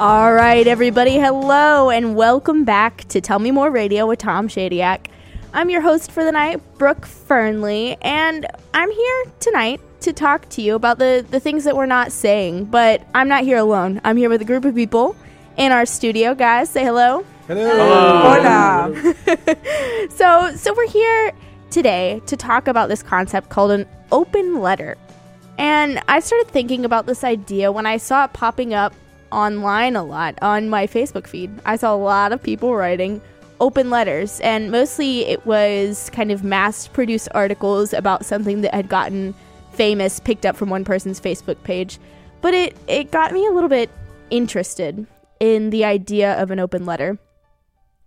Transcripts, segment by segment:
All right, everybody, hello and welcome back to Tell Me More Radio with Tom Shadyac. I'm your host for the night, Brooke Fernley, and I'm here tonight to talk to you about the, the things that we're not saying, but I'm not here alone. I'm here with a group of people in our studio. Guys, say hello. hello. Hola. So, so we're here today to talk about this concept called an open letter. And I started thinking about this idea when I saw it popping up online a lot on my Facebook feed. I saw a lot of people writing open letters, and mostly it was kind of mass produced articles about something that had gotten famous, picked up from one person's Facebook page. But it, it got me a little bit interested in the idea of an open letter.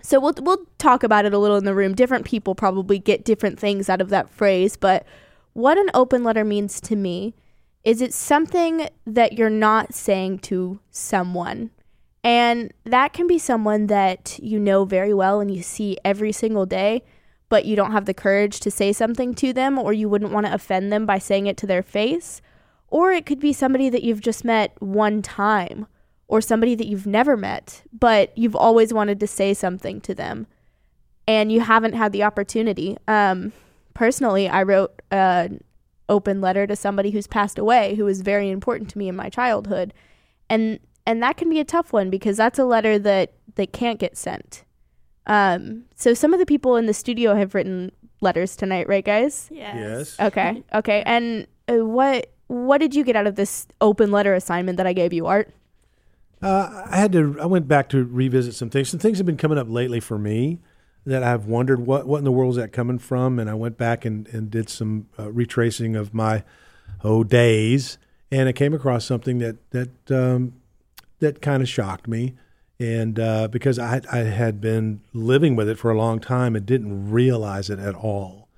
So we'll we'll talk about it a little in the room. Different people probably get different things out of that phrase, but what an open letter means to me is it's something that you're not saying to someone. And that can be someone that you know very well and you see every single day, but you don't have the courage to say something to them or you wouldn't want to offend them by saying it to their face. Or it could be somebody that you've just met one time or somebody that you've never met, but you've always wanted to say something to them and you haven't had the opportunity. Um, personally, I wrote an open letter to somebody who's passed away who was very important to me in my childhood. And and that can be a tough one because that's a letter that that can't get sent. Um, so some of the people in the studio have written letters tonight, right, guys? Yes. Okay, okay. And uh, what what did you get out of this open letter assignment that I gave you, Art? Uh, I had to. I went back to revisit some things. Some things have been coming up lately for me that I've wondered what what in the world is that coming from. And I went back and, and did some uh, retracing of my oh days, and I came across something that that um, that kind of shocked me. And uh, because I I had been living with it for a long time and didn't realize it at all.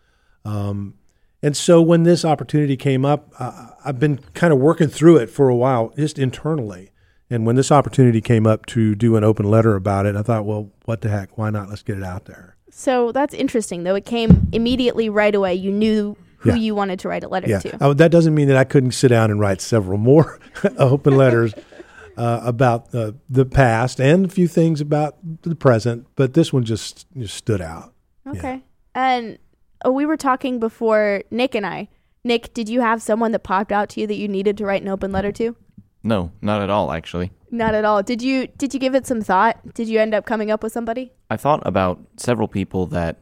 Um, and so when this opportunity came up, uh, I've been kind of working through it for a while, just internally. And when this opportunity came up to do an open letter about it, I thought, well, what the heck? Why not? Let's get it out there. So that's interesting, though. It came immediately right away. You knew who Yeah. you wanted to write a letter Yeah. to. Uh, that doesn't mean that I couldn't sit down and write several more open letters uh, about uh, the past and a few things about the present, but this one just, just stood out. Okay. And uh, we were talking before, Nick and I. Nick, did you have someone that popped out to you that you needed to write an open letter to? No, not at all, actually. Not at all. Did you did you give it some thought? Did you end up coming up with somebody? I thought about several people that,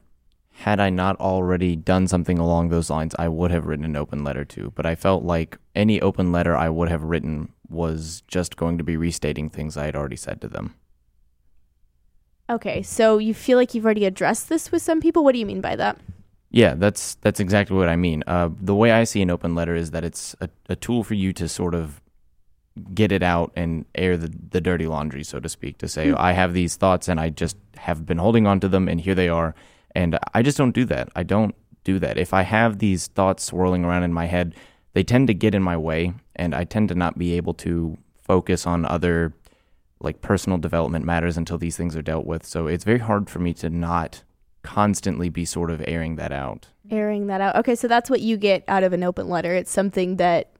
had I not already done something along those lines, I would have written an open letter to. But I felt like any open letter I would have written was just going to be restating things I had already said to them. Okay, so you feel like you've already addressed this with some people? What do you mean by that? Yeah, that's that's exactly what I mean. Uh, the way I see an open letter is that it's a, a tool for you to sort of get it out and air the, the dirty laundry, so to speak, to say, hmm. I have these thoughts and I just have been holding on to them and here they are. And I just don't do that. I don't do that. If I have these thoughts swirling around in my head, they tend to get in my way and I tend to not be able to focus on other like personal development matters until these things are dealt with. So it's very hard for me to not constantly be sort of airing that out. Airing that out. Okay, so that's what you get out of an open letter. It's something that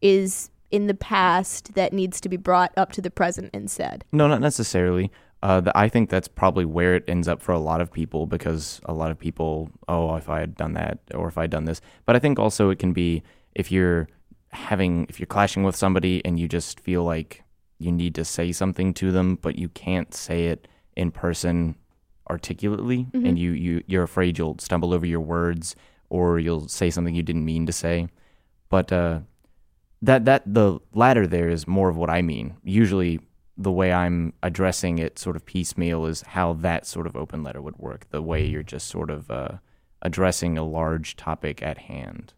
is in the past that needs to be brought up to the present and said. No, not necessarily. Uh, th- I think that's probably where it ends up for a lot of people because a lot of people, oh, if I had done that or if I had done this. But I think also it can be if you're having, if you're clashing with somebody and you just feel like you need to say something to them, but you can't say it in person articulately and you, you, you're afraid you'll stumble over your words or you'll say something you didn't mean to say. But uh, that that the latter there is more of what I mean. Usually, the way I'm addressing it, sort of piecemeal, is how that sort of open letter would work. The way you're just sort of uh, addressing a large topic at hand.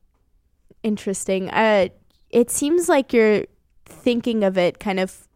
Interesting. Uh, it seems like you're thinking of it kind of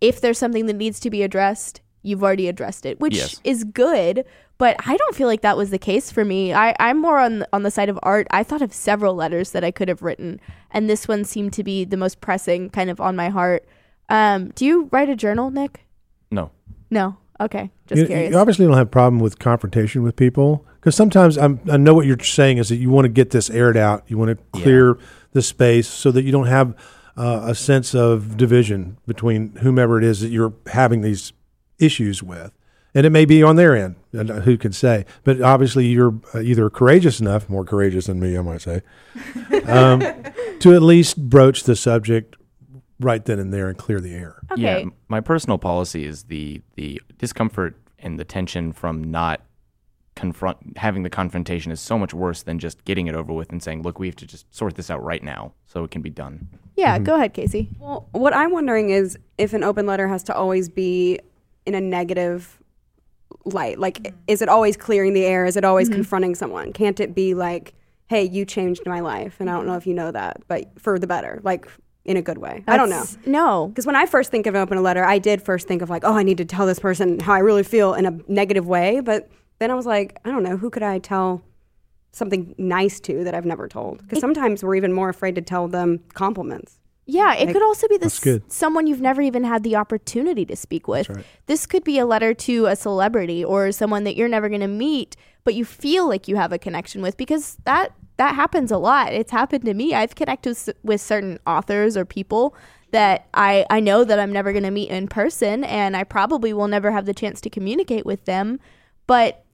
if there's something that needs to be addressed, you've already addressed it, which Yes. is good. But I don't feel like that was the case for me. I, I'm more on on the side of art. I thought of several letters that I could have written, and this one seemed to be the most pressing, kind of on my heart. Um, do you write a journal, Nick? No, No. Okay, just you, curious. you obviously don't have a problem with confrontation with people because sometimes I'm, I know what you're saying is that you want to get this aired out. You want to clear the space so that you don't have uh, a sense of division between whomever it is that you're having these issues with. And it may be on their end, and uh, who can say? But obviously, you're uh, either courageous enough, more courageous than me, I might say, um, to at least broach the subject right then and there and clear the air. Okay. Yeah, my personal policy is the the discomfort and the tension from not confront having the confrontation is so much worse than just getting it over with and saying, "Look, we have to just sort this out right now so it can be done." Yeah, go ahead, Casey. Well, what I'm wondering is if an open letter has to always be in a negative light. Like, mm-hmm. is it always clearing the air? Is it always mm-hmm. confronting someone? Can't it be like, hey, you changed my life? And I don't know mm-hmm. if you know that, but for the better, like in a good way. I don't know. No. Because when I first think of an open letter, I did first think of like, oh, I need to tell this person how I really feel in a negative way. But then I was like, I don't know, who could I tell something nice to that I've never told? Because sometimes we're even more afraid to tell them compliments. Yeah, it Like- could also be this good. someone you've never even had the opportunity to speak with. right. This could be a letter to a celebrity or someone that you're never going to meet, but you feel like you have a connection with because that that happens a lot. It's happened to me. I've connected with, with certain authors or people that I I know that I'm never going to meet in person and I probably will never have the chance to communicate with them, but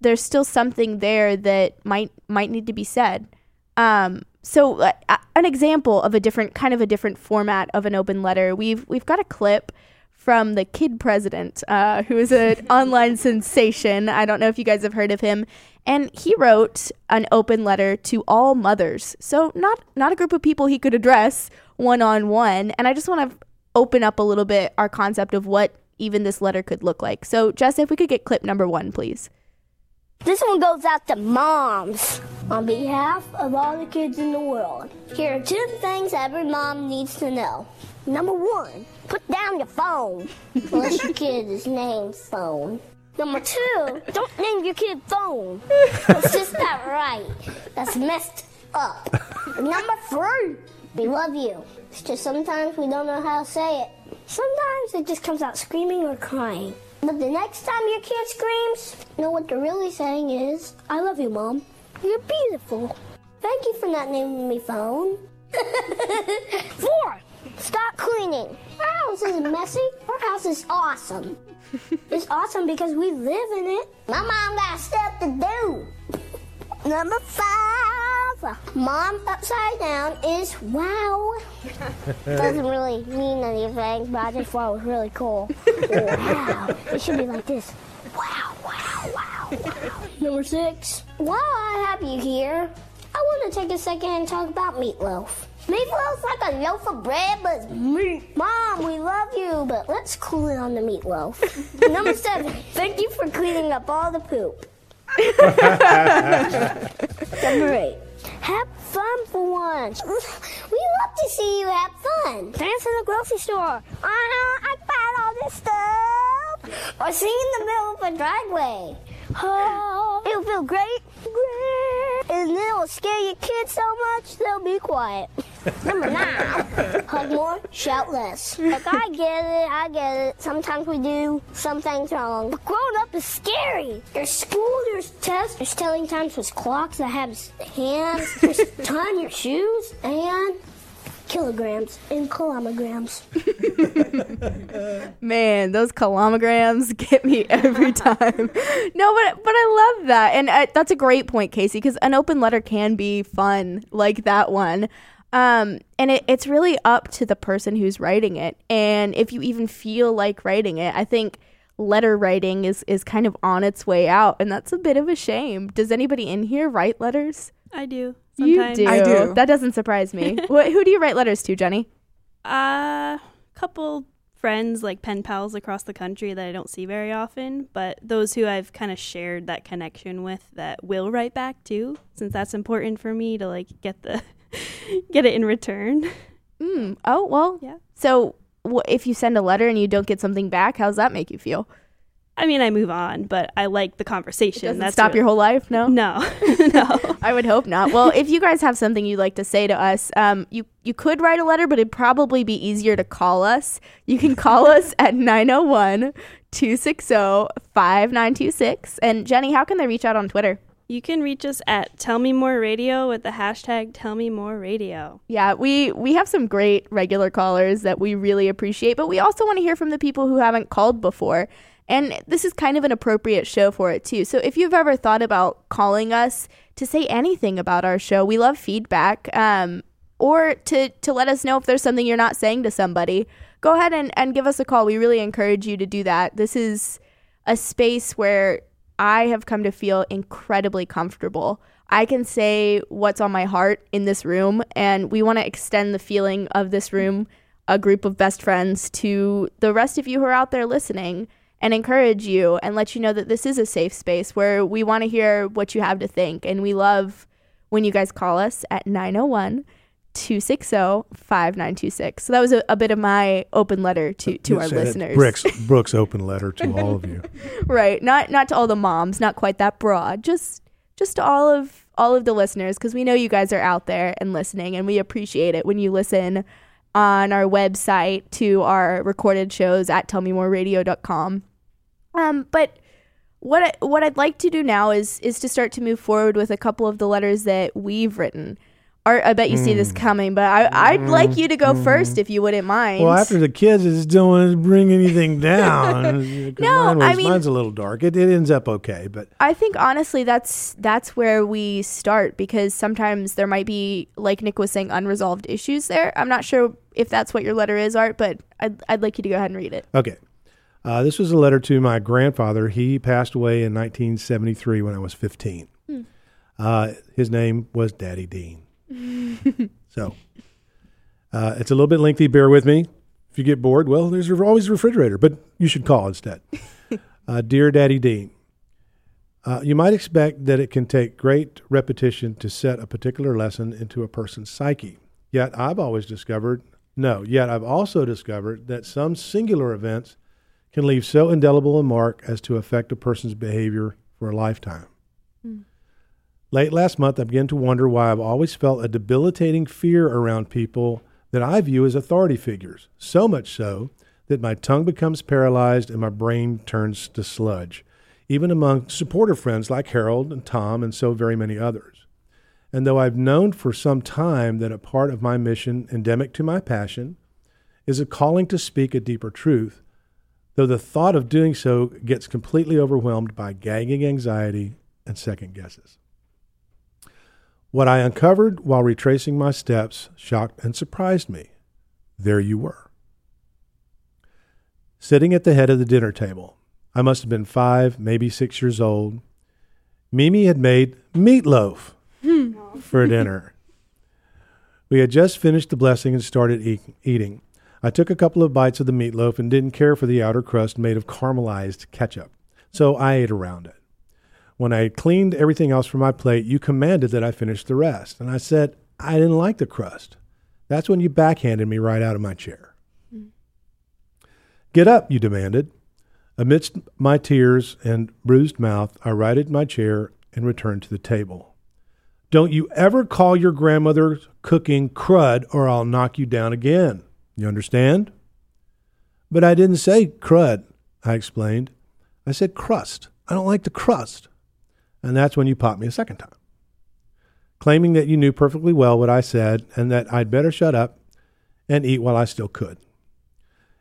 there's still something there that might might need to be said. Um, so uh, an example of a different kind of a different format of an open letter. We've we've got a clip from the kid president, uh, who is an online sensation. I don't know if you guys have heard of him. And he wrote an open letter to all mothers. So not not a group of people he could address one on one. And I just want to open up a little bit our concept of what even this letter could look like. So Jess, if we could get clip number one, please. This one goes out to moms. On behalf of all the kids in the world, here are two things every mom needs to know. Number one, put down your phone. Unless your kid is named Phone. Number two, don't name your kid Phone. That's just not right. That's messed up. Number three, we love you. It's just sometimes we don't know how to say it. Sometimes it just comes out screaming or crying. But the next time your kid screams, you know what they're really saying is, I love you, Mom. You're beautiful. Thank you for not naming me phone. Four, stop cleaning. Our house isn't messy. Our house is awesome. it's awesome because we live in it. My mom got stuff to do. Number five, mom upside down is wow. Doesn't really mean anything, but I just thought it was really cool. wow. It should be like this. Wow, wow, wow, wow. Number six, while I have you here, I want to take a second and talk about meatloaf. Meatloaf's like a loaf of bread, but it's meat. Mom, we love you, but let's cool it on the meatloaf. Number seven, thank you for cleaning up all the poop. Number eight. Have fun for once. We love to see you have fun. Dance in the grocery store. Uh-huh, I found all this stuff. Or sing in the middle of a driveway. Oh, it'll feel great. Great. And then it'll scare your kids so much they'll be quiet. Number nine. Hug more, shout less. Look, I get it, I get it. Sometimes we do some things wrong. But growing up is scary. There's school, there's tests, there's telling times with clocks that have s- hands, there's tying your shoes, and kilograms and kilograms. Man, those kilograms get me every time. no, but but I love that, and uh, that's a great point, Casey, because an open letter can be fun, like that one. Um, and it, it's really up to the person who's writing it, and if you even feel like writing it, I think letter writing is is kind of on its way out, and that's a bit of a shame. Does anybody in here write letters? I do. You do. I do. That doesn't surprise me. what, who do you write letters to, Jenny? A couple friends, like pen pals across the country that I don't see very often, but those who I've kind of shared that connection with that will write back too, since that's important for me to like get the get it in return. Mm. Oh well. Yeah. So wh- if you send a letter and you don't get something back, how's that make you feel? I mean, I move on, but I like the conversation. Doesn't That's stop what- your whole life? No. No, no. I would hope not. Well, if you guys have something you'd like to say to us, um, you you could write a letter, but it'd probably be easier to call us. You can call us at 901 260 5926. And Jenny, how can they reach out on Twitter? You can reach us at Tell Me More Radio with the hashtag Tell Me More Radio. Yeah, we we have some great regular callers that we really appreciate, but we also want to hear from the people who haven't called before. And this is kind of an appropriate show for it too. So if you've ever thought about calling us to say anything about our show, we love feedback. Um, or to to let us know if there's something you're not saying to somebody, go ahead and, and give us a call. We really encourage you to do that. This is a space where I have come to feel incredibly comfortable. I can say what's on my heart in this room, and we want to extend the feeling of this room, a group of best friends, to the rest of you who are out there listening and encourage you and let you know that this is a safe space where we want to hear what you have to think. And we love when you guys call us at 901 260 5926. So that was a, a, bit of my open letter to, to our listeners. Brooks, Brooks' open letter to all of you. right. Not not to all the moms, not quite that broad. Just just to all of all of the listeners because we know you guys are out there and listening and we appreciate it when you listen on our website to our recorded shows at tellmemoreradio.com. Um but what I, what I'd like to do now is is to start to move forward with a couple of the letters that we've written. Art, I bet you see this hmm. coming, but I, mm. like you to go mm. first if you wouldn't mind. Well, after the kids, I just don't want to bring anything down. no, mine I mean, mine's a little dark. It, it ends up okay, but I think honestly, that's that's where we start because sometimes there might be, like Nick was saying, unresolved issues there. I'm not sure if that's what your letter is, Art, but I'd I'd like you to go ahead and read it. Okay. Uh, this was a letter to my grandfather. He passed away in 1973 when I was 15. Hmm. Uh, his name was Daddy Dean. So uh, it's a little bit lengthy. Bear with me. If you get bored, well, there's always a refrigerator, but you should call instead. Uh, Dear Daddy Dean, uh, you might expect that it can take great repetition to set a particular lesson into a person's psyche. Yet I've always discovered, no, yet I've also discovered that some singular events can leave so indelible a mark as to affect a person's behavior for a lifetime. Late last month, I began to wonder why I've always felt a debilitating fear around people that I view as authority figures, so much so that my tongue becomes paralyzed and my brain turns to sludge, even among supportive friends like Harold and Tom and so very many others. And though I've known for some time that a part of my mission, endemic to my passion, is a calling to speak a deeper truth, though the thought of doing so gets completely overwhelmed by gagging anxiety and second guesses. What I uncovered while retracing my steps shocked and surprised me. There you were. Sitting at the head of the dinner table. I must have been five, maybe six years old. Mimi had made meatloaf hmm. for dinner. We had just finished the blessing and started eat- eating. I took a couple of bites of the meatloaf and didn't care for the outer crust made of caramelized ketchup, so I ate around it. When I cleaned everything else from my plate, you commanded that I finish the rest. And I said, I didn't like the crust. That's when you backhanded me right out of my chair. Mm. Get up, you demanded. Amidst my tears and bruised mouth, I righted my chair and returned to the table. Don't you ever call your grandmother's cooking crud or I'll knock you down again. You understand? But I didn't say crud, I explained. I said crust. I don't like the crust and that's when you popped me a second time, claiming that you knew perfectly well what I said and that I'd better shut up and eat while I still could.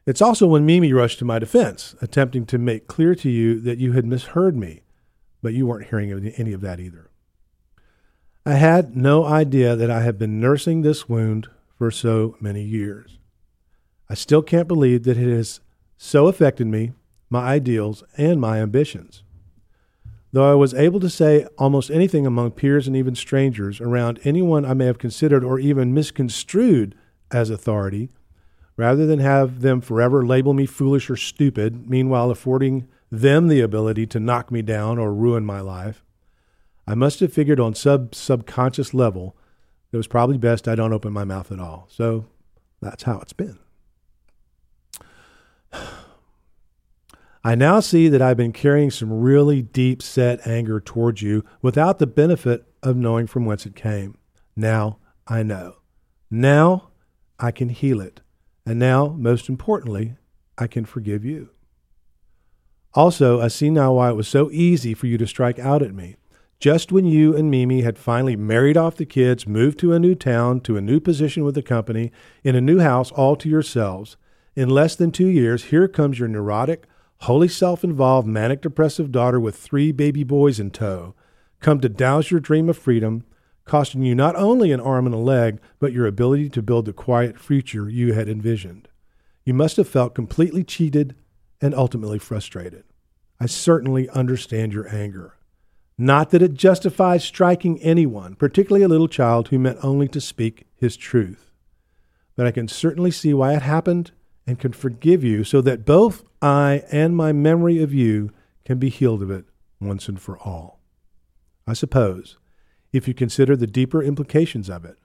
It's also when Mimi rushed to my defense, attempting to make clear to you that you had misheard me, but you weren't hearing any of that either. I had no idea that I had been nursing this wound for so many years. I still can't believe that it has so affected me, my ideals, and my ambitions. Though I was able to say almost anything among peers and even strangers around anyone I may have considered or even misconstrued as authority, rather than have them forever label me foolish or stupid, meanwhile affording them the ability to knock me down or ruin my life, I must have figured on sub subconscious level that it was probably best I don't open my mouth at all. So that's how it's been. I now see that I've been carrying some really deep set anger towards you without the benefit of knowing from whence it came. Now I know. Now I can heal it. And now, most importantly, I can forgive you. Also, I see now why it was so easy for you to strike out at me. Just when you and Mimi had finally married off the kids, moved to a new town, to a new position with the company, in a new house all to yourselves, in less than two years, here comes your neurotic, wholly self involved, manic depressive daughter with three baby boys in tow, come to douse your dream of freedom, costing you not only an arm and a leg, but your ability to build the quiet future you had envisioned. You must have felt completely cheated and ultimately frustrated. I certainly understand your anger. Not that it justifies striking anyone, particularly a little child who meant only to speak his truth. But I can certainly see why it happened and can forgive you so that both I and my memory of you can be healed of it once and for all. I suppose, if you consider the deeper implications of it,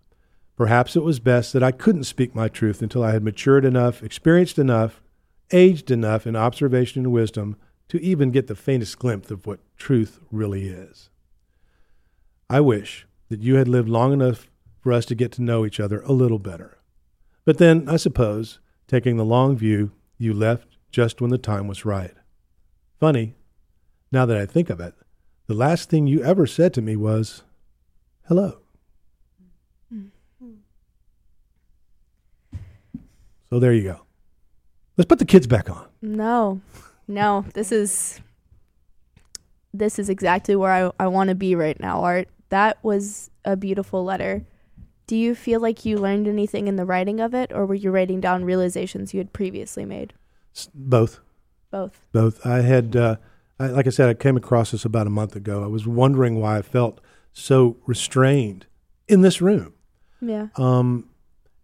perhaps it was best that I couldn't speak my truth until I had matured enough, experienced enough, aged enough in observation and wisdom to even get the faintest glimpse of what truth really is. I wish that you had lived long enough for us to get to know each other a little better. But then, I suppose, taking the long view, you left just when the time was right. Funny, now that I think of it, the last thing you ever said to me was, hello. So there you go. Let's put the kids back on. No, no, this is this is exactly where I, I want to be right now, Art. That was a beautiful letter. Do you feel like you learned anything in the writing of it, or were you writing down realizations you had previously made? Both. Both. Both. I had, uh, I, like I said, I came across this about a month ago. I was wondering why I felt so restrained in this room Yeah. um,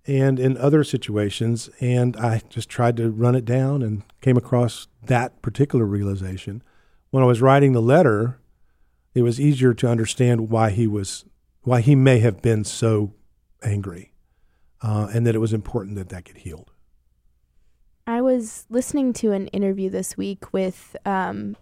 and in other situations. And I just tried to run it down and came across that particular realization. When I was writing the letter, it was easier to understand why he was, why he may have been so angry, uh, and that it was important that that get healed. I was listening to an interview this week with um,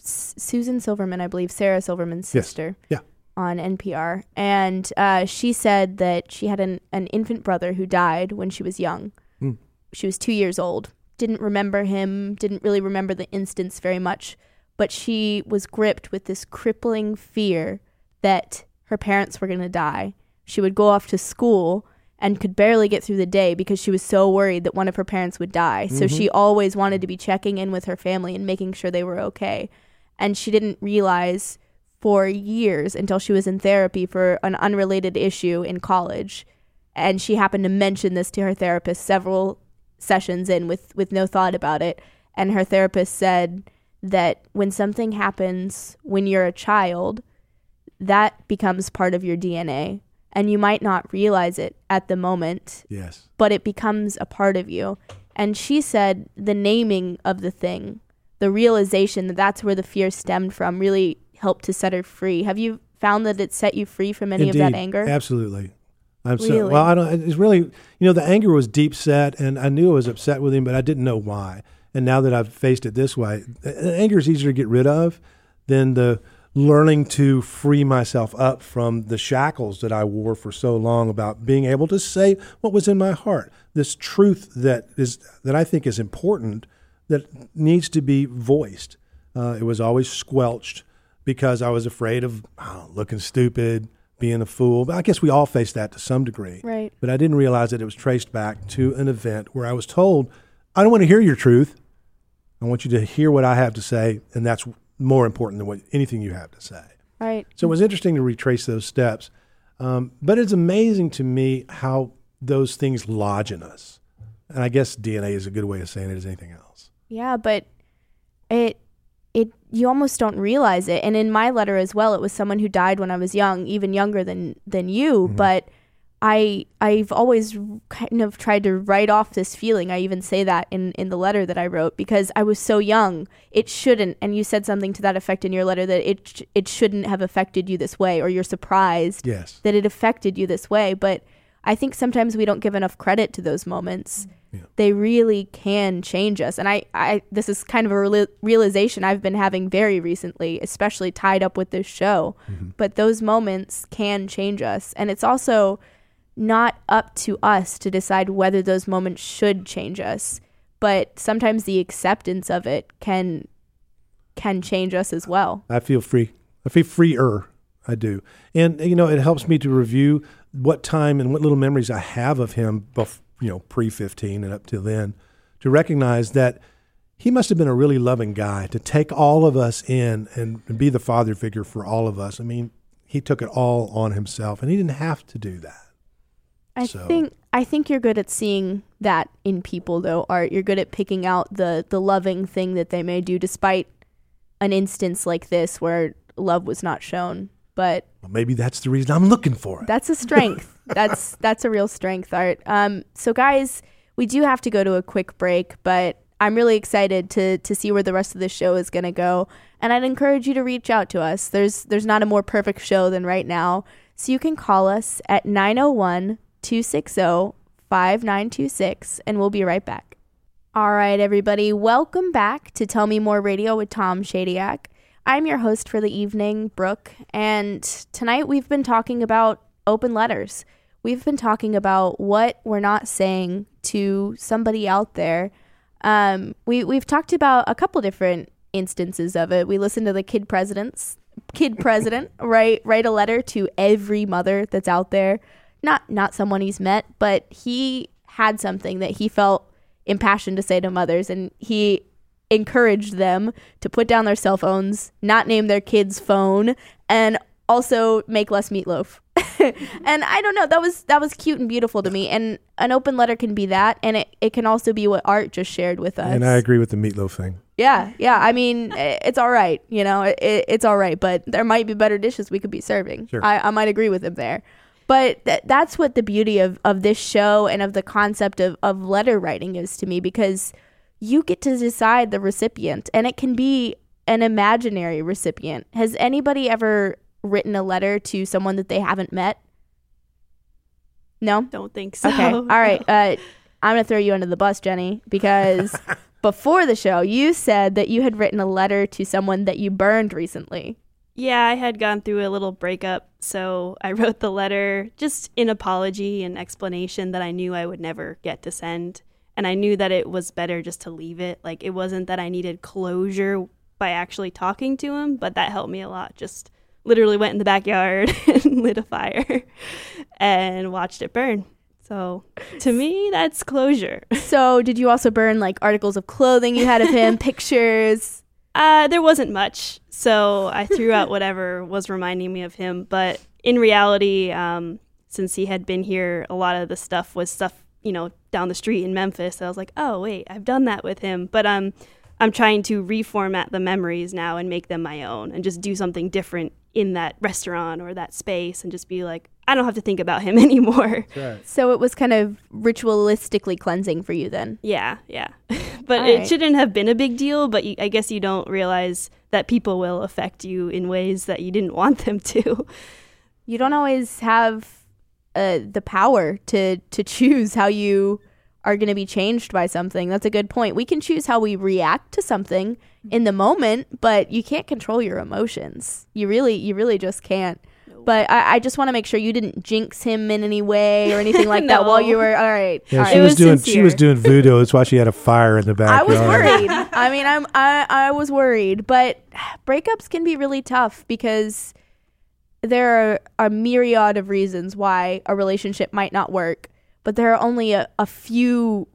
S- Susan Silverman, I believe, Sarah Silverman's Yes. sister. Yeah. On NPR. And uh, she said that she had an, an infant brother who died when she was young. Hmm. She was two years old. Didn't remember him, didn't really remember the instance very much. But she was gripped with this crippling fear that her parents were going to die. She would go off to school and could barely get through the day because she was so worried that one of her parents would die. So she mm-hmm. always wanted to be checking in with her family and making sure they were okay. And she didn't realize for years until she was in therapy for an unrelated issue in college. And she happened to mention this to her therapist several sessions in with, with no thought about it. And her therapist said that when something happens when you're a child, that becomes part of your DNA. And you might not realize it at the moment, Yes. but it becomes a part of you. And she said the naming of the thing, the realization that that's where the fear stemmed from, really helped to set her free. Have you found that it set you free from any of that anger? Absolutely. I'm so, Really? well. I don't. It's really you know the anger was deep set, and I knew I was upset with him, but I didn't know why. And now that I've faced it this way, anger is easier to get rid of than the learning to free myself up from the shackles that I wore for so long about being able to say what was in my heart. This truth that is that I think is important that needs to be voiced. Uh, it was always squelched because I was afraid of looking stupid, being a fool. But I guess we all face that to some degree. Right. But I didn't realize that it was traced back to an event where I was told, I don't want to hear your truth. I want you to hear what I have to say, and that's more important than what anything you have to say. Right. So it was interesting to retrace those steps. Um, but it's amazing to me how those things lodge in us. And I guess DNA is a good way of saying it as anything else. Yeah, but it it you almost don't realize it. And in my letter as well, it was someone who died when I was young, even younger than than you, but I I've always kind of tried to write off this feeling. I even say that in in the letter that I wrote because I was so young. It shouldn't and you said something to that effect in your letter that it it shouldn't have affected you this way or you're surprised Yes. that it affected you this way, but I think sometimes we don't give enough credit to those moments. Yeah. They really can change us. And I, I this is kind of a reali- realization I've been having very recently, especially tied up with this show. Mm-hmm. But those moments can change us. And it's also not up to us to decide whether those moments should change us. But sometimes the acceptance of it can can change us as well. I feel free. I feel freer I do. And you know, it helps me to review what time and what little memories I have of him, bef- you know, pre fifteen and up till then, to recognize that he must have been a really loving guy to take all of us in and, and be the father figure for all of us. I mean, he took it all on himself, and he didn't have to do that. I So- think I think you're good at seeing that in people though, Art. You're good at picking out the the loving thing that they may do despite an instance like this where love was not shown. But Well, maybe that's the reason I'm looking for it. that's a strength. that's that's a real strength, Art. Um so guys, we do have to go to a quick break, but I'm really excited to to see where the rest of the show is going to go. And I'd encourage you to reach out to us. There's there's not a more perfect show than right now. So you can call us at 901 260 5926 and we'll be right back. All right, everybody, welcome back to Tell Me More Radio with Tom Shadyac. I'm your host for the evening, Brooke, and tonight we've been talking about open letters. We've been talking about what we're not saying to somebody out there. Um, we we've talked about a couple different instances of it. We listened to the kid presidents, kid president write write a letter to every mother that's out there. Not not someone he's met, but he had something that he felt impassioned to say to mothers, and he encouraged them to put down their cell phones, not name their kid's phone, and also make less meatloaf. and I don't know, that was that was cute and beautiful to me. And an open letter can be that, and it, it can also be what Art just shared with us. And I agree with the meatloaf thing. Yeah, yeah. I mean, it's all right. You know, it, it's all right. But there might be better dishes we could be serving. Sure. I, I might agree with him there. But th- that's what the beauty of, of this show and of the concept of, of letter writing is to me because you get to decide the recipient and it can be an imaginary recipient. Has anybody ever written a letter to someone that they haven't met? No? Don't think so. Okay. All right. Uh, I'm going to throw you under the bus, Jenny, because before the show, you said that you had written a letter to someone that you burned recently. Yeah, I had gone through a little breakup, so I wrote the letter just in apology and explanation that I knew I would never get to send. And I knew that it was better just to leave it. Like, it wasn't that I needed closure by actually talking to him, but that helped me a lot. Just literally went in the backyard and lit a fire and watched it burn. So to me, that's closure. So, did you also burn like articles of clothing you had of him, pictures? Uh, there wasn't much, so I threw out whatever was reminding me of him. But in reality, um, since he had been here, a lot of the stuff was stuff you know down the street in Memphis. I was like, oh wait, I've done that with him. But um, I'm trying to reformat the memories now and make them my own, and just do something different in that restaurant or that space, and just be like, I don't have to think about him anymore. So, it was kind of ritualistically cleansing for you then. Yeah, yeah. but All it right. shouldn't have been a big deal, but you, I guess you don't realize that people will affect you in ways that you didn't want them to. You don't always have uh, the power to, to choose how you are going to be changed by something. That's a good point. We can choose how we react to something in the moment, but you can't control your emotions. You really, you really just can't. But I, I just want to make sure you didn't jinx him in any way or anything like that while you were all right. Yeah, all she right. Was, was doing she was doing voodoo. That's why she had a fire in the back. I was worried. I mean, I'm I, I was worried, but breakups can be really tough because there are a myriad of reasons why a relationship might not work, but there are only a, a few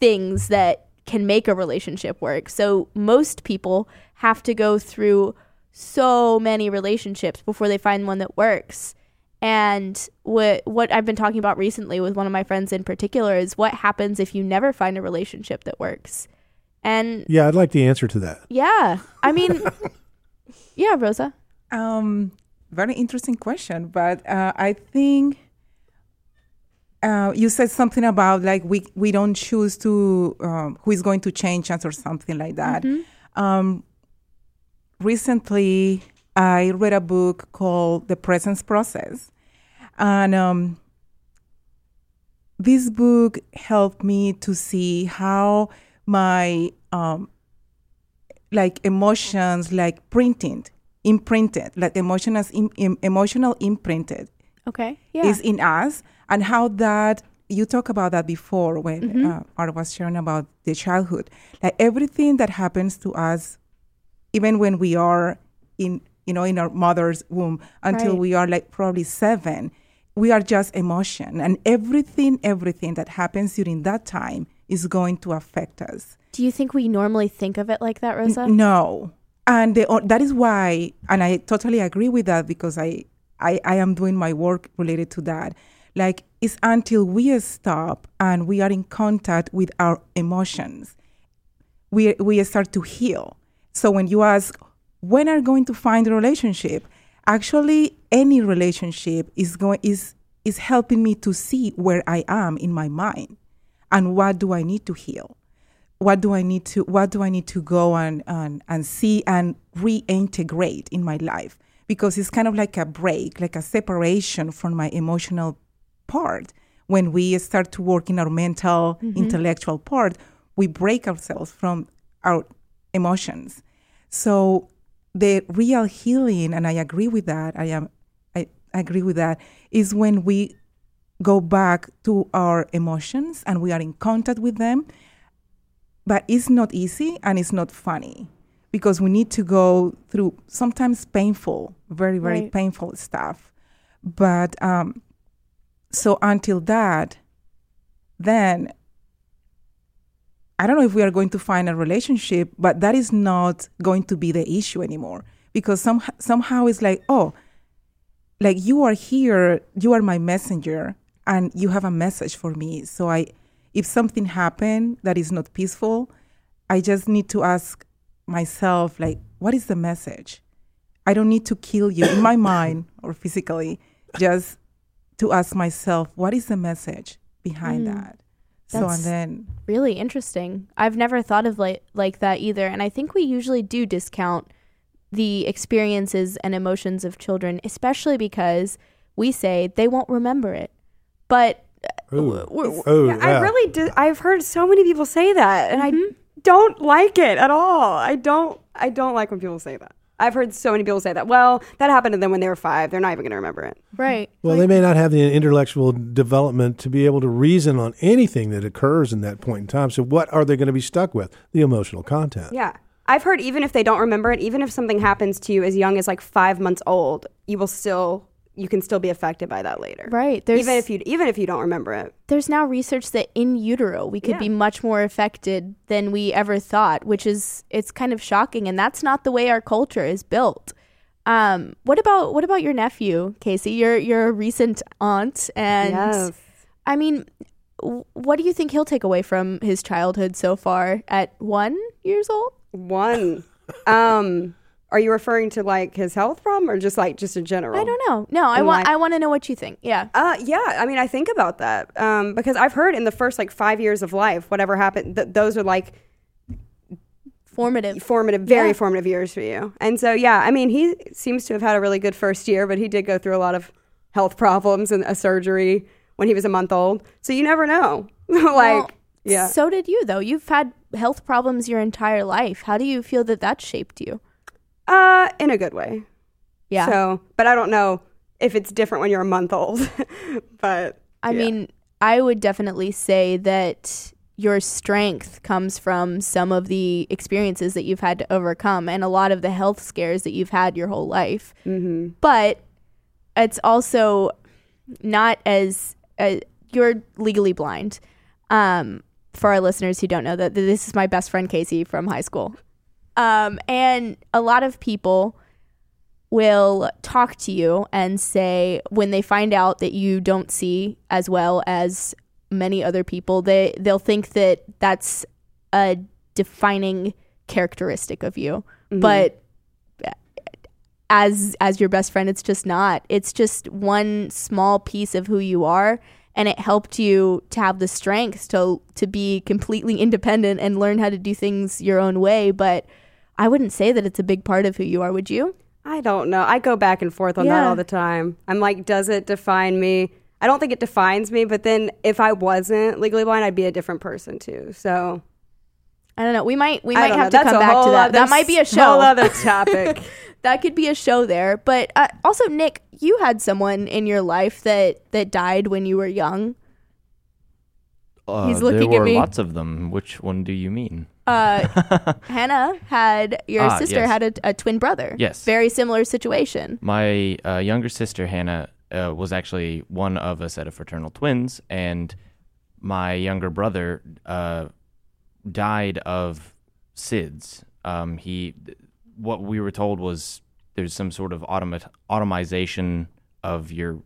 things that can make a relationship work. So most people have to go through so many relationships before they find one that works. And what what I've been talking about recently with one of my friends in particular is what happens if you never find a relationship that works. And Yeah, I'd like the answer to that. yeah, I mean, yeah, Rosa. Um, very interesting question, but uh, I think uh, you said something about like we we don't choose to um, who is going to change us or something like that. Um, recently, I read a book called The Presence Process, and um, this book helped me to see how my um, like emotions like printed imprinted like emotional im- im- emotional imprinted Okay. Yeah. is in us and how that you talk about that before when uh, Art was sharing about the childhood like everything that happens to us even when we are in you know, in our mother's womb until Right. we are like probably seven. We are just emotion, and everything, everything that happens during that time is going to affect us. Do you think we normally think of it like that, Rosa? No, and the, that is why, and I totally agree with that because I, I, I am doing my work related to that. Like it's until we stop and we are in contact with our emotions, we we start to heal. So when you ask, when are you going to find a relationship? Actually, any relationship is going is is helping me to see where I am in my mind, and what do I need to heal? What do I need to what do I need to go and and, and see and reintegrate in my life? Because it's kind of like a break like a separation from my emotional part. When we start to work in our mental mm-hmm. intellectual part we break ourselves from our emotions so the real healing and I agree with that I am I agree with that is when we go back to our emotions and we are in contact with them but it's not easy and it's not funny because we need to go through sometimes painful, very, very Right. painful stuff. But um, so until that, then I don't know if we are going to find a relationship, but that is not going to be the issue anymore because some, somehow it's like, oh, like you are here, you are my messenger, and you have a message for me. So I, if something happened that is not peaceful, I just need to ask myself, like, what is the message? I don't need to kill you in my mind or physically, just to ask myself, what is the message behind hmm. that? So That's- and then really interesting. I've never thought of like like that either, and I think we usually do discount the experiences and emotions of children, especially because we say they won't remember it. But uh, Ooh. we're- Oh, Yeah, I really do. I've heard so many people say that, and Mm-hmm. I don't like it at all. I don't. I don't like when people say that. I've heard so many people say that. Well, that happened to them when they were five. They're not even going to remember it. right. Well, they may not have the intellectual development to be able to reason on anything that occurs in that point in time. So, what are they going to be stuck with? The emotional content. Yeah, I've heard even if they don't remember it, even if something happens to you as young as like five months old, you will still you can still be affected by that later. Right. There's even if you even if you don't remember it. there's now research that in utero we could Yeah. be much more affected than we ever thought, which is it's kind of shocking, and that's not the way our culture is built. Um, what about what about your nephew, Casey? You're you're a recent aunt, and yes. I mean, what do you think he'll take away from his childhood so far at one years old? One. um, are you referring to like his health problem or just like just in general? I don't know. No, I want I want to know what you think. Yeah. Uh, yeah. I mean, I think about that um, because I've heard in the first like five years of life, whatever happened, th- those are like Formative. formative, very Yeah. formative years for you. And so, yeah, I mean, he seems to have had a really good first year, but he did go through a lot of health problems and a surgery when he was a month old. So you never know. like, Well, yeah. So did you though. You've had health problems your entire life. How do you feel that that shaped you? Uh, in a good way. Yeah. So, but I don't know if it's different when you're a month old. but I yeah. mean, I would definitely say that your strength comes from some of the experiences that you've had to overcome and a lot of the health scares that you've had your whole life. Mhm. But it's also not as uh, you're legally blind. Um, for our listeners who don't know that this is my best friend Casey from high school. Um, and a lot of people will talk to you and say when they find out that you don't see as well as many other people they they'll think that that's a defining characteristic of you. But as as your best friend it's just not. It's just one small piece of who you are and it helped you to have the strength to to be completely independent and learn how to do things your own way. But i wouldn't say that it's a big part of who you are would you I don't know. I go back and forth on that all the time. I'm like, does it define me? I don't think it defines me, but then if I wasn't legally blind, I'd be a different person too. So I don't know. We might we might have know. to That's come back to that. That might be a show. Whole other topic. that could be a show there. But uh, also, Nick, you had someone in your life that that died when you were young. Uh, He's looking there at were me. lots of them. Which one do you mean? Uh, Hannah had your Ah, sister yes. had a, a twin brother. Yes. Very similar situation. My uh, younger sister Hannah uh, was actually one of a set of fraternal twins, and my younger brother uh, died of SIDS. Um, he, what we were told was there's some sort of automat- automation of your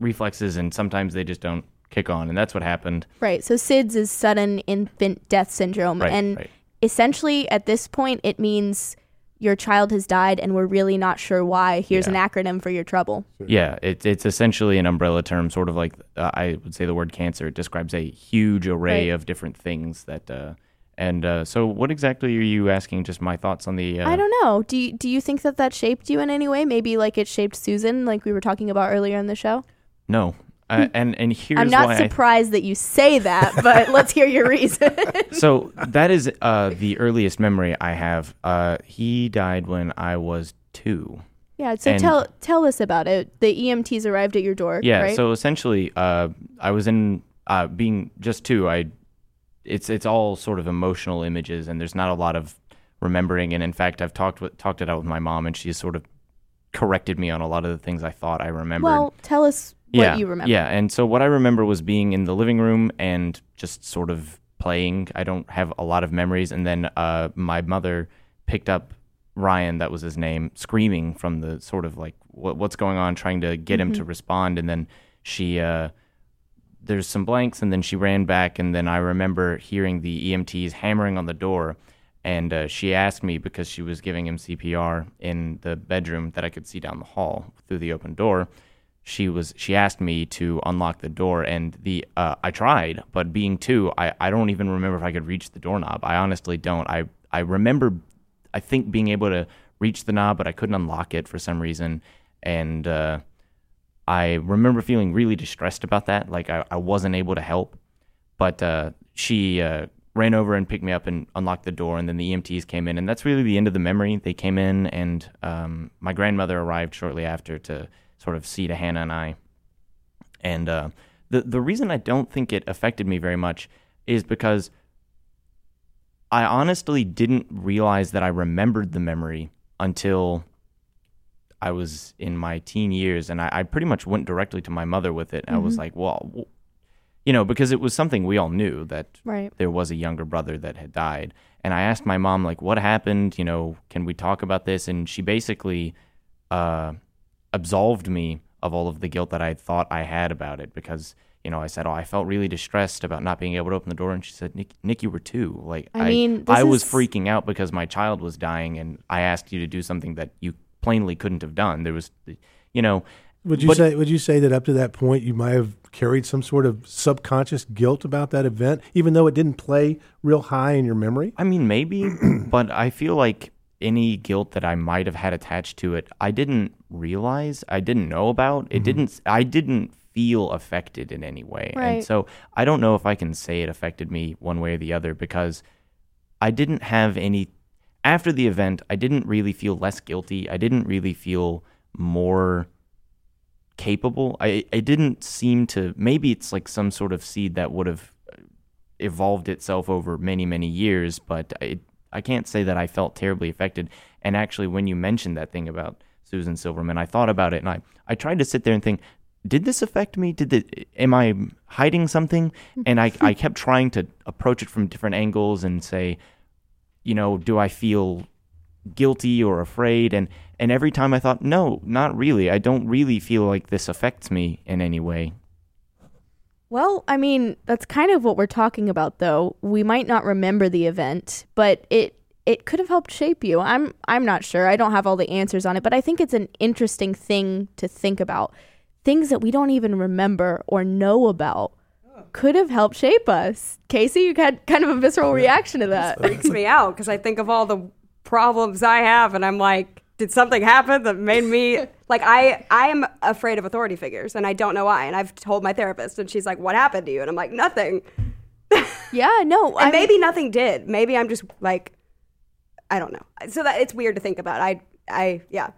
reflexes, and sometimes they just don't kick on, and that's what happened. Right. So SIDS is sudden infant death syndrome, Right, and right. Essentially at this point it means your child has died, and we're really not sure why. Here's an acronym for your trouble. Yeah, it, it's essentially an umbrella term, sort of like uh, I would say the word cancer. It describes a huge array Right. of different things that. Uh, and uh, so, what exactly are you asking? Just my thoughts on the. Uh, I don't know. Do you, do you think that that shaped you in any way? Maybe like it shaped Susan, like we were talking about earlier in the show. No, uh, and and here's. I'm not surprised that you say that, but let's hear your reason. so that is uh, the earliest memory I have. Uh, he died when I was two. yeah. So And- tell tell us about it. The EMTs arrived at your door. Yeah. Right? So essentially, uh, I was in uh, being just two. I it's it's all sort of emotional images, and there's not a lot of remembering. And in fact, I've talked with talked it out with my mom, and she's sort of corrected me on a lot of the things I thought I remembered. well, tell us yeah, you remember. Yeah, and so what I remember was being in the living room and just sort of playing. I don't have a lot of memories. And then uh, my mother picked up Ryan, that was his name, screaming from the sort of like what, what's going on, trying to get him to respond. And then she, uh, there's some blanks, and then she ran back. And then I remember hearing the EMTs hammering on the door. And uh, she asked me because she was giving him CPR in the bedroom that I could see down the hall through the open door she was she asked me to unlock the door and the uh, I tried but being two I, I don't even remember if I could reach the doorknob. I honestly don't. I I remember I think being able to reach the knob but I couldn't unlock it for some reason. And uh, I remember feeling really distressed about that like I, I wasn't able to help. But uh, she uh, ran over and picked me up and unlocked the door and then the EMTs came in. And that's really the end of the memory. They came in and um, my grandmother arrived shortly after to sort of see to Hannah and I and uh, the the reason I don't think it affected me very much is because I honestly didn't realize that I remembered the memory until I was in my teen years, and I, I pretty much went directly to my mother with it. I was like, well, you know, because it was something we all knew that Right. there was a younger brother that had died. And I asked my mom, like, what happened? You know, can we talk about this? And she basically uh, absolved me of all of the guilt that I thought I had about it because, you know, I said, oh, I felt really distressed about not being able to open the door. And she said, Nick, Nick you were too. Like, I mean, this I was freaking out because my child was dying and I asked you to do something that you plainly couldn't have done. There was, you know, Would you But- say would you say that up to that point you might have carried some sort of subconscious guilt about that event, even though it didn't play real high in your memory? I mean, maybe, but I feel like any guilt that I might have had attached to it, I didn't realize, I didn't know about. It mm-hmm. didn't, I didn't feel affected in any way. Right. And so I don't know if I can say it affected me one way or the other because I didn't have any, after the event, I didn't really feel less guilty. I didn't really feel more capable. I, I didn't seem to, maybe it's like some sort of seed that would have evolved itself over many many years but I I can't say that I felt terribly affected. And actually when you mentioned that thing about Susan Silverman I thought about it and I I tried to sit there and think did this affect me? Did it am I hiding something? And I I kept trying to approach it from different angles and say you know do I feel guilty or afraid? And and every time I thought no not really. I don't really feel like this affects me in any way Well, I mean, that's kind of what we're talking about though. We might not remember the event, but it it could have helped shape you. I'm I'm not sure. I don't have all the answers on it, but I think it's an interesting thing to think about. Things that we don't even remember or know about could have helped shape us. Casey, you had kind of a visceral reaction to that. It freaks me out because I think of all the problems I have, and I'm like, did something happen that made me like I I am afraid of authority figures, and I don't know why. And I've told my therapist, and she's like, "What happened to you?" And I'm like, "Nothing." Yeah, no. And I maybe mean, nothing did. Maybe I'm just like, I don't know. So that it's weird to think about. I I yeah.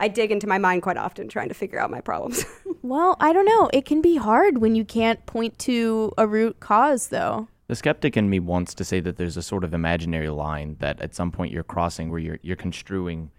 I dig into my mind quite often trying to figure out my problems. well, I don't know. It can be hard when you can't point to a root cause though. The skeptic in me wants to say that there's a sort of imaginary line that at some point you're crossing where you're you're construing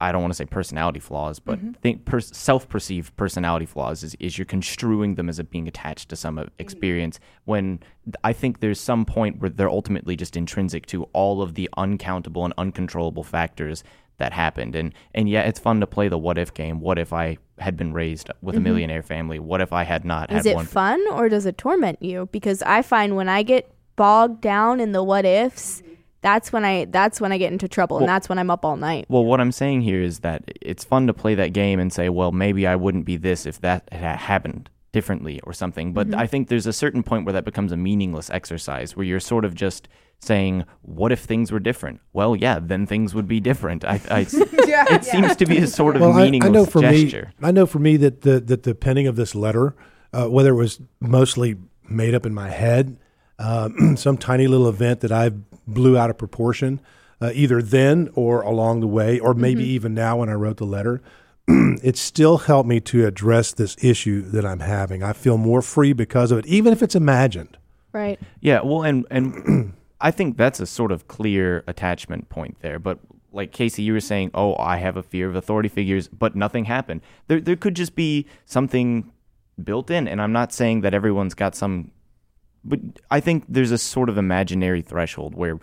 I don't want to say personality flaws, but mm-hmm. think per- self-perceived personality flaws is, is you're construing them as a being attached to some uh, mm. experience. When I think there's some point where they're ultimately just intrinsic to all of the uncountable and uncontrollable factors that happened. And and yeah, it's fun to play the what if game. What if I had been raised with a mm-hmm. millionaire family? What if I had not Is had it one? fun or does it torment you? Because I find when I get bogged down in the what ifs, mm-hmm. That's when I that's when I get into trouble and that's when I'm up all night. Well, what I'm saying here is that it's fun to play that game and say, well, maybe I wouldn't be this if that had happened differently or something. But I think there's a certain point where that becomes a meaningless exercise where you're sort of just saying, what if things were different? Well, yeah, then things would be different. I, I, it seems to be a sort of Well, I, I know for gesture. me, I know for me that the that the penning of this letter, uh, whether it was mostly made up in my head, uh, some tiny little event that I blew out of proportion, uh, either then or along the way, or maybe even now when I wrote the letter, it still helped me to address this issue that I'm having. I feel more free because of it, even if it's imagined. Right. Yeah, well, and and I think that's a sort of clear attachment point there. But like Casey, you were saying, oh, I have a fear of authority figures, but nothing happened. There, there could just be something built in, and I'm not saying that everyone's got some, but I think there's a sort of imaginary threshold where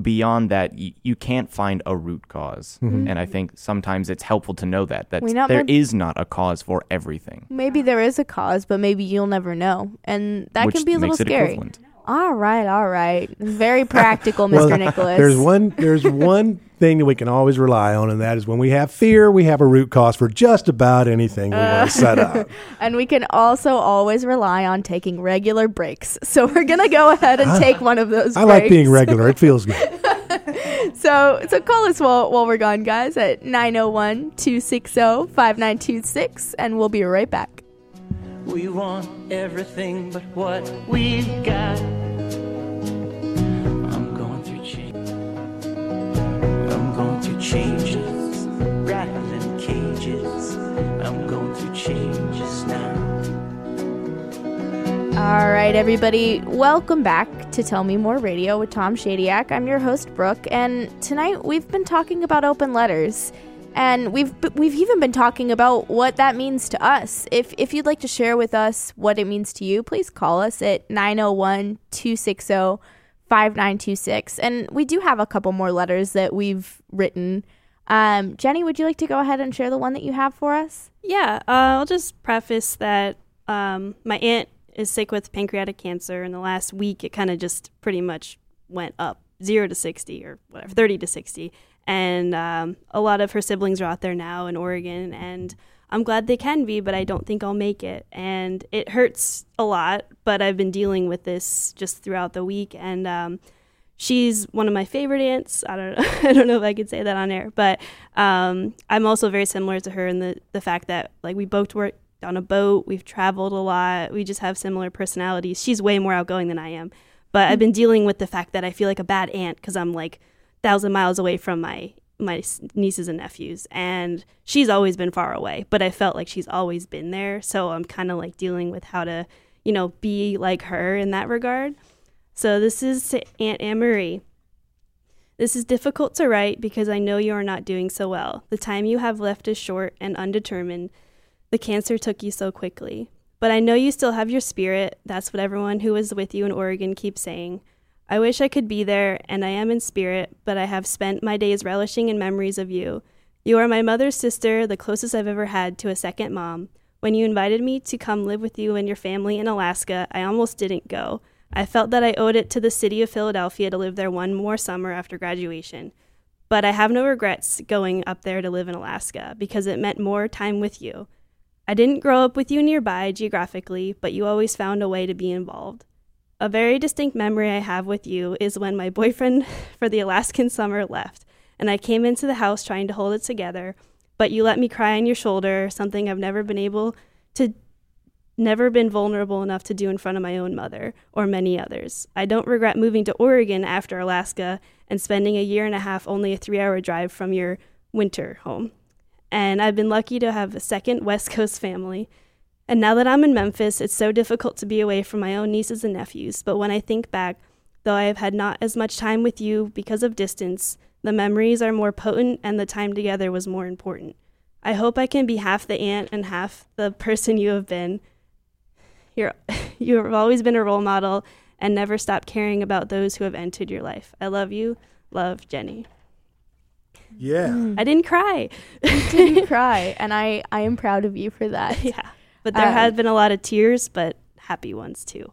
beyond that y- you can't find a root because mm-hmm. mm-hmm. and i think sometimes it's helpful to know that that We not there meant- is not a cause for everything. Maybe there is a cause, but maybe you'll never know. And that which can be a little makes it scary. equivalent All right, all right. Very practical, Mr. Well, Nicholas. There's one there's one thing that we can always rely on, and that is when we have fear, we have a root cause for just about anything we want to set uh, up. And we can also always rely on taking regular breaks. So we're going to go ahead and ah, take one of those I like being regular. It feels good. So so call us while, while we're gone, guys, at 901-260-5926, and we'll be right back. We want everything but what we've got. I'm going through change. I'm going through changes, rattling cages. I'm going through changes now. All right, everybody, welcome back to Tell Me More Radio with Tom Shadyac. I'm your host, Brooke, and tonight we've been talking about open letters, and we've we've even been talking about what that means to us. If if you'd like to share with us what it means to you, please call us at 901-260-5926. And we do have a couple more letters that we've written. Um, Jenny, would you like to go ahead and share the one that you have for us? Yeah, uh, I'll just preface that um, my aunt is sick with pancreatic cancer. In the last week, it kind of just pretty much went up zero to 60 or whatever, 30 to 60. And um, a lot of her siblings are out there now in Oregon, and I'm glad they can be, but I don't think I'll make it. And it hurts a lot, but I've been dealing with this just throughout the week. And um, she's one of my favorite aunts. I don't know, I don't know if I could say that on air, but um, I'm also very similar to her in the the fact that like we both work on a boat, we've traveled a lot, we just have similar personalities. She's way more outgoing than I am, but I've been dealing with the fact that I feel like a bad aunt because I'm like thousand miles away from my my nieces and nephews and she's always been far away but i felt like she's always been there so i'm kind of like dealing with how to you know be like her in that regard so this is to Aunt Anne Marie. This is difficult to write because I know you are not doing so well. The time you have left is short and undetermined. The cancer took you so quickly. But I know you still have your spirit. That's what everyone who was with you in Oregon keeps saying. I wish I could be there, and I am in spirit, but I have spent my days relishing in memories of you. You are my mother's sister, the closest I've ever had to a second mom. When you invited me to come live with you and your family in Alaska, I almost didn't go. I felt that I owed it to the city of Philadelphia to live there one more summer after graduation. But I have no regrets going up there to live in Alaska because it meant more time with you. I didn't grow up with you nearby geographically, but you always found a way to be involved. A very distinct memory I have with you is when my boyfriend for the Alaskan summer left, and I came into the house trying to hold it together, but you let me cry on your shoulder, something I've never been able to never been vulnerable enough to do in front of my own mother or many others. I don't regret moving to Oregon after Alaska and spending a year and a half only a 3-hour drive from your winter home. And I've been lucky to have a second West Coast family And now that I'm in Memphis, it's so difficult to be away from my own nieces and nephews. But when I think back, though I have had not as much time with you because of distance, the memories are more potent and the time together was more important. I hope I can be half the aunt and half the person you have been. You're, you have always been a role model and never stop caring about those who have entered your life. I love you. Love, Jenny. Yeah. Mm. I didn't cry. I didn't cry, and I I am proud of you for that. yeah. But there Um, have been a lot of tears, but happy ones too.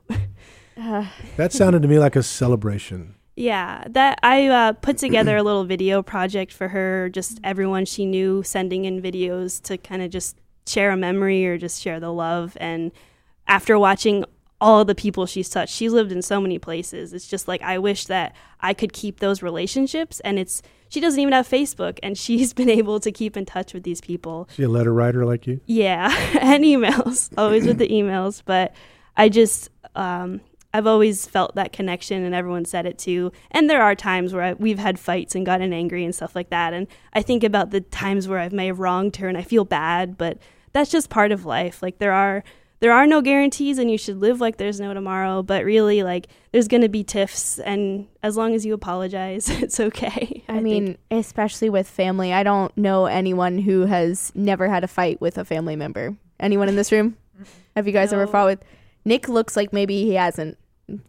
Uh, That sounded to me like a celebration. Yeah, that I uh, put together a little video project for her. Just everyone she knew sending in videos to kind of just share a memory or just share the love. And after watching all the people she's touched, she's lived in so many places. It's just like I wish that I could keep those relationships. And it's she doesn't even have Facebook, and she's been able to keep in touch with these people. She a letter writer like you? Yeah, and emails, always with the emails. But I just, um, I've always felt that connection, and everyone said it too. And there are times where I, we've had fights and gotten angry and stuff like that. And I think about the times where I may have wronged her, and I feel bad, but that's just part of life. Like there are. There are no guarantees, and you should live like there's no tomorrow. But really, like there's gonna be tiffs, and as long as you apologize, it's okay. I, think. mean, especially with family. I don't know anyone who has never had a fight with a family member. Anyone in this room? Have you guys ever fought with? Nick looks like maybe he hasn't.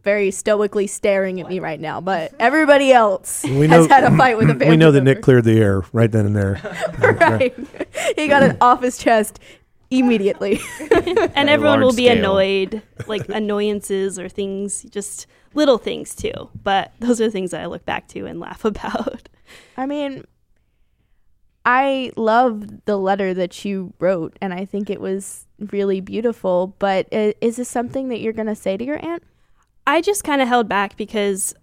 Very stoically staring at me right now, but everybody else We has know- had a fight with a family. we know that Nick cleared the air right then and there. right. he got it off his chest immediately. and everyone will be scale. annoyed, like annoyances or things, just little things too. But those are things that I look back to and laugh about. I mean, I love the letter that you wrote, and I think it was really beautiful. But is this something that you're going to say to your aunt? I just kind of held back because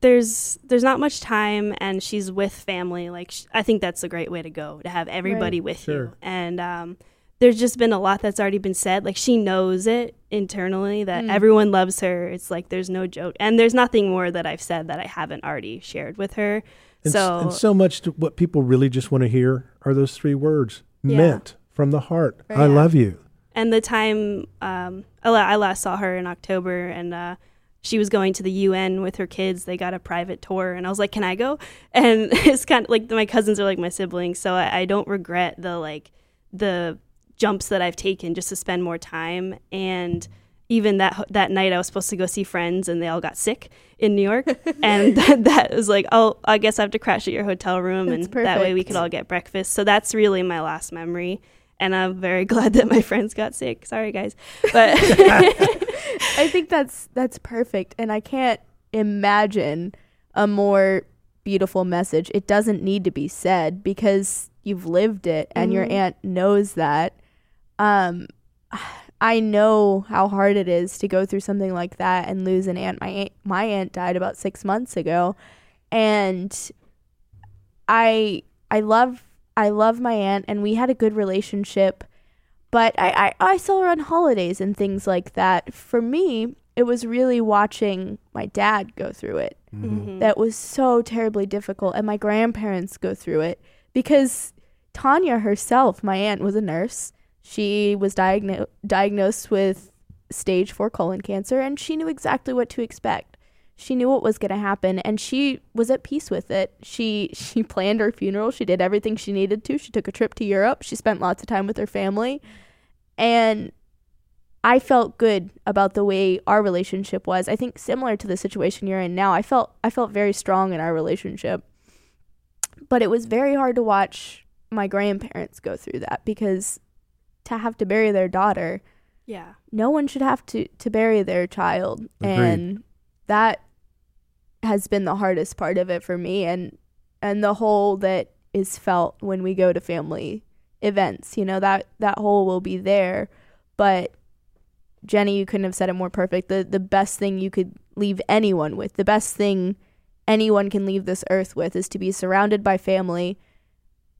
there's there's not much time and she's with family like sh- I think that's a great way to go to have everybody with Sure. you and um there's just been a lot that's already been said like she knows it internally that Mm. everyone loves her it's like there's no joke and there's nothing more that I've said that I haven't already shared with her And, s- so and so much to what people really just want to hear are those three words Yeah. meant from the heart. Right. I love you. and the time um, I I last saw her in October, and uh, she was going to the UN with her kids. They got a private tour, and I was like, "Can I go?" And it's kind of like my cousins are like my siblings, so I, I don't regret the like the jumps that I've taken just to spend more time. And even that that night, I was supposed to go see friends, and they all got sick in New York, and that, that was like, "Oh, I guess I have to crash at your hotel room, That's and that way we could all get breakfast." So that's really my last memory and I'm very glad that my friends got sick. Sorry, guys, but I think that's that's perfect, and I can't imagine a more beautiful message. It doesn't need to be said because you've lived it, and your Mhm. aunt knows that. Um, I know how hard it is to go through something like that and lose an aunt. My aunt, my aunt died about six months ago, and I I love I love my aunt, and we had a good relationship but I, I, I saw her on holidays and things like that. For me, it was really watching my dad go through it. Mhm. That was so terribly difficult, and my grandparents go through it because Tanya herself, my aunt, was a nurse. She was diagno- diagnosed with stage four colon cancer, and she knew exactly what to expect. She knew what was going to happen, and she was at peace with it. She she planned her funeral. She did everything she needed to. She took a trip to Europe. She spent lots of time with her family, and I felt good about the way our relationship was. I think similar to the situation you're in now. I felt I felt very strong in our relationship. But it was very hard to watch my grandparents go through that because to have to bury their daughter, yeah, no one should have to to bury their child. Agreed. and that has been the hardest part of it for me and and the hole that is felt when we go to family events you know that that hole will be there. But Jenny you couldn't have said it more perfect. The the best thing you could leave anyone with the best thing anyone can leave this earth with is to be surrounded by family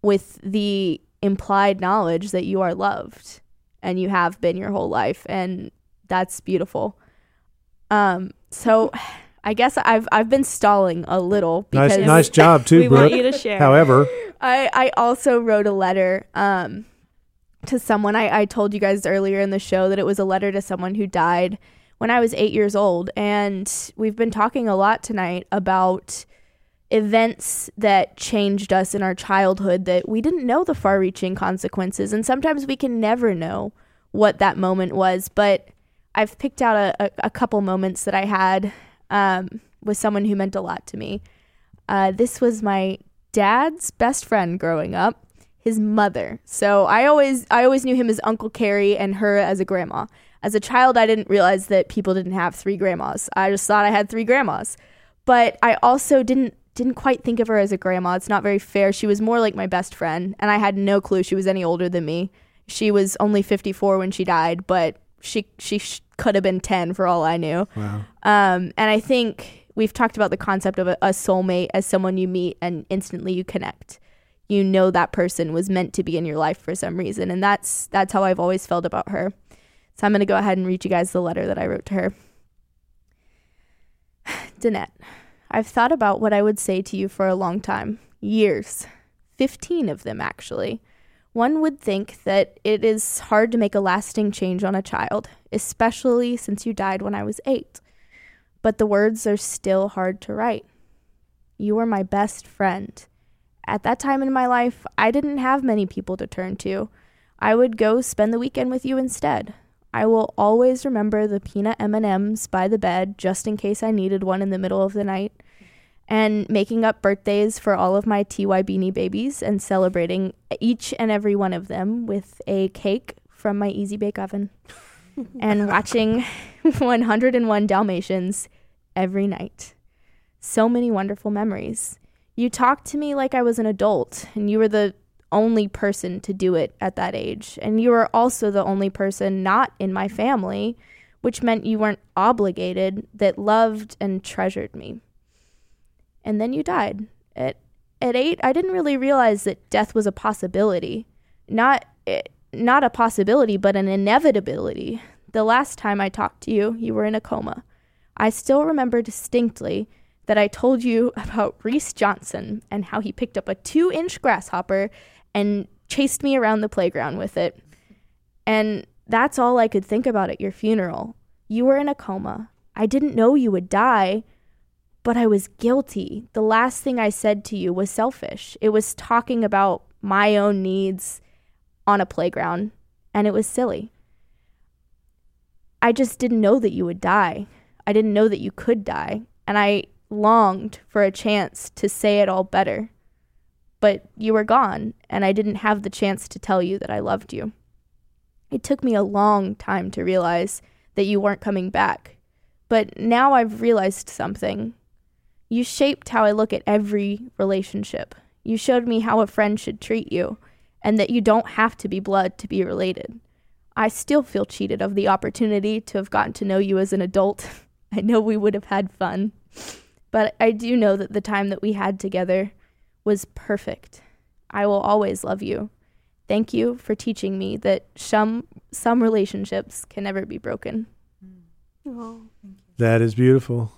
with the implied knowledge that you are loved and you have been your whole life and that's beautiful um so i guess i've i've been stalling a little Nice, because nice job too, we Brooke. want you to share. However, i i also wrote a letter um to someone. I, I told you guys earlier in the show that it was a letter to someone who died when I was eight years old. And we've been talking a lot tonight about events that changed us in our childhood that we didn't know the far reaching consequences. And sometimes we can never know what that moment was. But I've picked out a, a, a couple moments that I had um, with someone who meant a lot to me. Uh, this was my dad's best friend growing up his mother. So I always I always knew him as Uncle Carrie and her as a grandma. As a child, I didn't realize that people didn't have three grandmas. I just thought I had three grandmas. But I also didn't didn't quite think of her as a grandma. It's not very fair. She was more like my best friend, and I had no clue she was any older than me. She was only 54 when she died, but she she sh- could have been 10 for all I knew. Wow. Um, and I think we've talked about the concept of a, a soulmate as someone you meet and instantly you connect. You know that person was meant to be in your life for some reason, and that's that's how I've always felt about her. So I'm going to go ahead and read you guys the letter that I wrote to her. Danette, I've thought about what I would say to you for a long time. Years. 15 of them, actually. One would think that it is hard to make a lasting change on a child, especially since you died when I was eight. But the words are still hard to write. You were my best friend. At that time in my life, I didn't have many people to turn to. I would go spend the weekend with you instead. I will always remember the peanut M&Ms by the bed just in case I needed one in the middle of the night and making up birthdays for all of my TY Beanie babies and celebrating each and every one of them with a cake from my Easy Bake Oven and watching 101 Dalmatians every night. So many wonderful memories. You talked to me like I was an adult, and you were the only person to do it at that age. And you were also the only person not in my family, which meant you weren't obligated, that loved and treasured me and then you died. At at 8, I didn't really realize that death was a possibility. Not eh, not a possibility, but an inevitability. The last time I talked to you, you were in a coma. I still remember distinctly that I told you about Reese Johnson and how he picked up a 2-inch grasshopper and chased me around the playground with it. And that's all I could think about at your funeral. You were in a coma. I didn't know you would die, but I was guilty. The last thing I said to you was selfish. It was talking about my own needs on a playground, and it was silly. I just didn't know that you would die. I didn't know that you could die, and I longed for a chance to say it all better. But you were gone, and I didn't have the chance to tell you that I loved you. It took me a long time to realize that you weren't coming back. But now I've realized something. You shaped how I look at every relationship. You showed me how a friend should treat you, and that you don't have to be blood to be related. I still feel cheated of the opportunity to have gotten to know you as an adult. I know we would have had fun, but I do know that the time that we had together was perfect. I will always love you. Thank you for teaching me that some some relationships can never be broken. That is beautiful.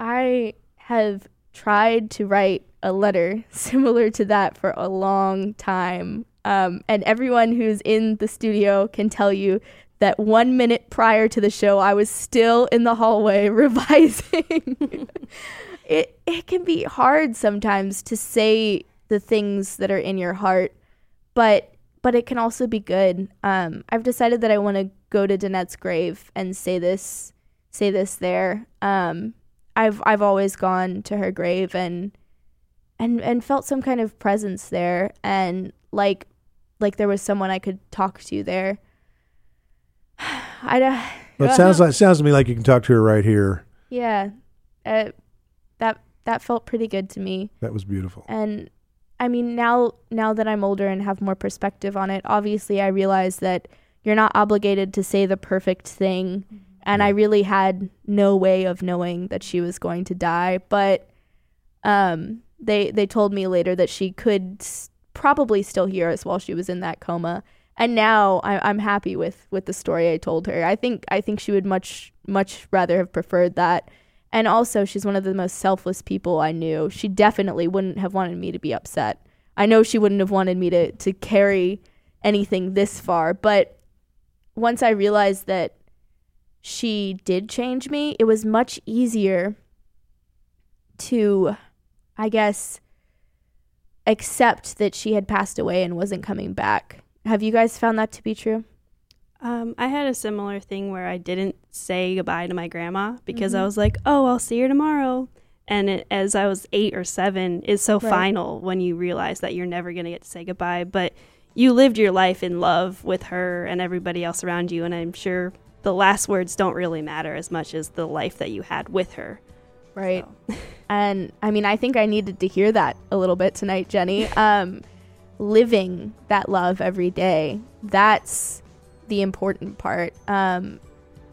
I have tried to write a letter similar to that for a long time. Um, and everyone who's in the studio can tell you that one minute prior to the show, I was still in the hallway revising. it, it can be hard sometimes to say the things that are in your heart, but but it can also be good. Um, I've decided that I want to go to Danette's grave and say this say this there. Um, I've I've always gone to her grave and and and felt some kind of presence there and like like there was someone I could talk to there. I don't. Well, it sounds like sounds to me like you can talk to her right here. Yeah, uh, that that felt pretty good to me. That was beautiful. And I mean, now now that I'm older and have more perspective on it, obviously I realize that you're not obligated to say the perfect thing. And I really had no way of knowing that she was going to die, but um, they they told me later that she could s- probably still hear us while she was in that coma. And now I, I'm happy with with the story I told her. I think I think she would much much rather have preferred that. And also, she's one of the most selfless people I knew. She definitely wouldn't have wanted me to be upset. I know she wouldn't have wanted me to to carry anything this far, but once I realized that she did change me, it was much easier to, I guess, accept that she had passed away and wasn't coming back. Have you guys found that to be true? Um, I had a similar thing where I didn't say goodbye to my grandma because I was like, "Oh, I'll see her tomorrow." And it, as I was eight or seven, it's so Right. final when you realize that you're never going to get to say goodbye. But you lived your life in love with her and everybody else around you, and I'm sure the last words don't really matter as much as the life that you had with her. Right. and I mean, I think I needed to hear that a little bit tonight, Jenny. Um, living that love every day, that's the important part. Um,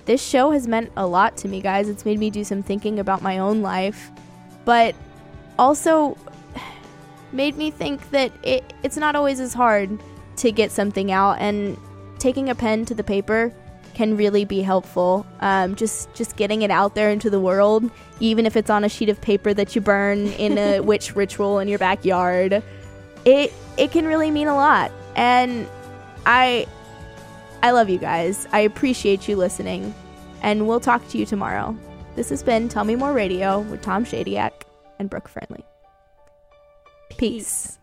this show has meant a lot to me, guys. It's made me do some thinking about my own life, but also made me think that it, it's not always as hard to get something out, and taking a pen to the paper can really be helpful. Um, just just getting it out there into the world, even if it's on a sheet of paper that you burn in a witch ritual in your backyard, it it can really mean a lot. And I I love you guys. I appreciate you listening, and we'll talk to you tomorrow. This has been Tell Me More Radio with Tom Shadyac and Brooke Friendly. Peace.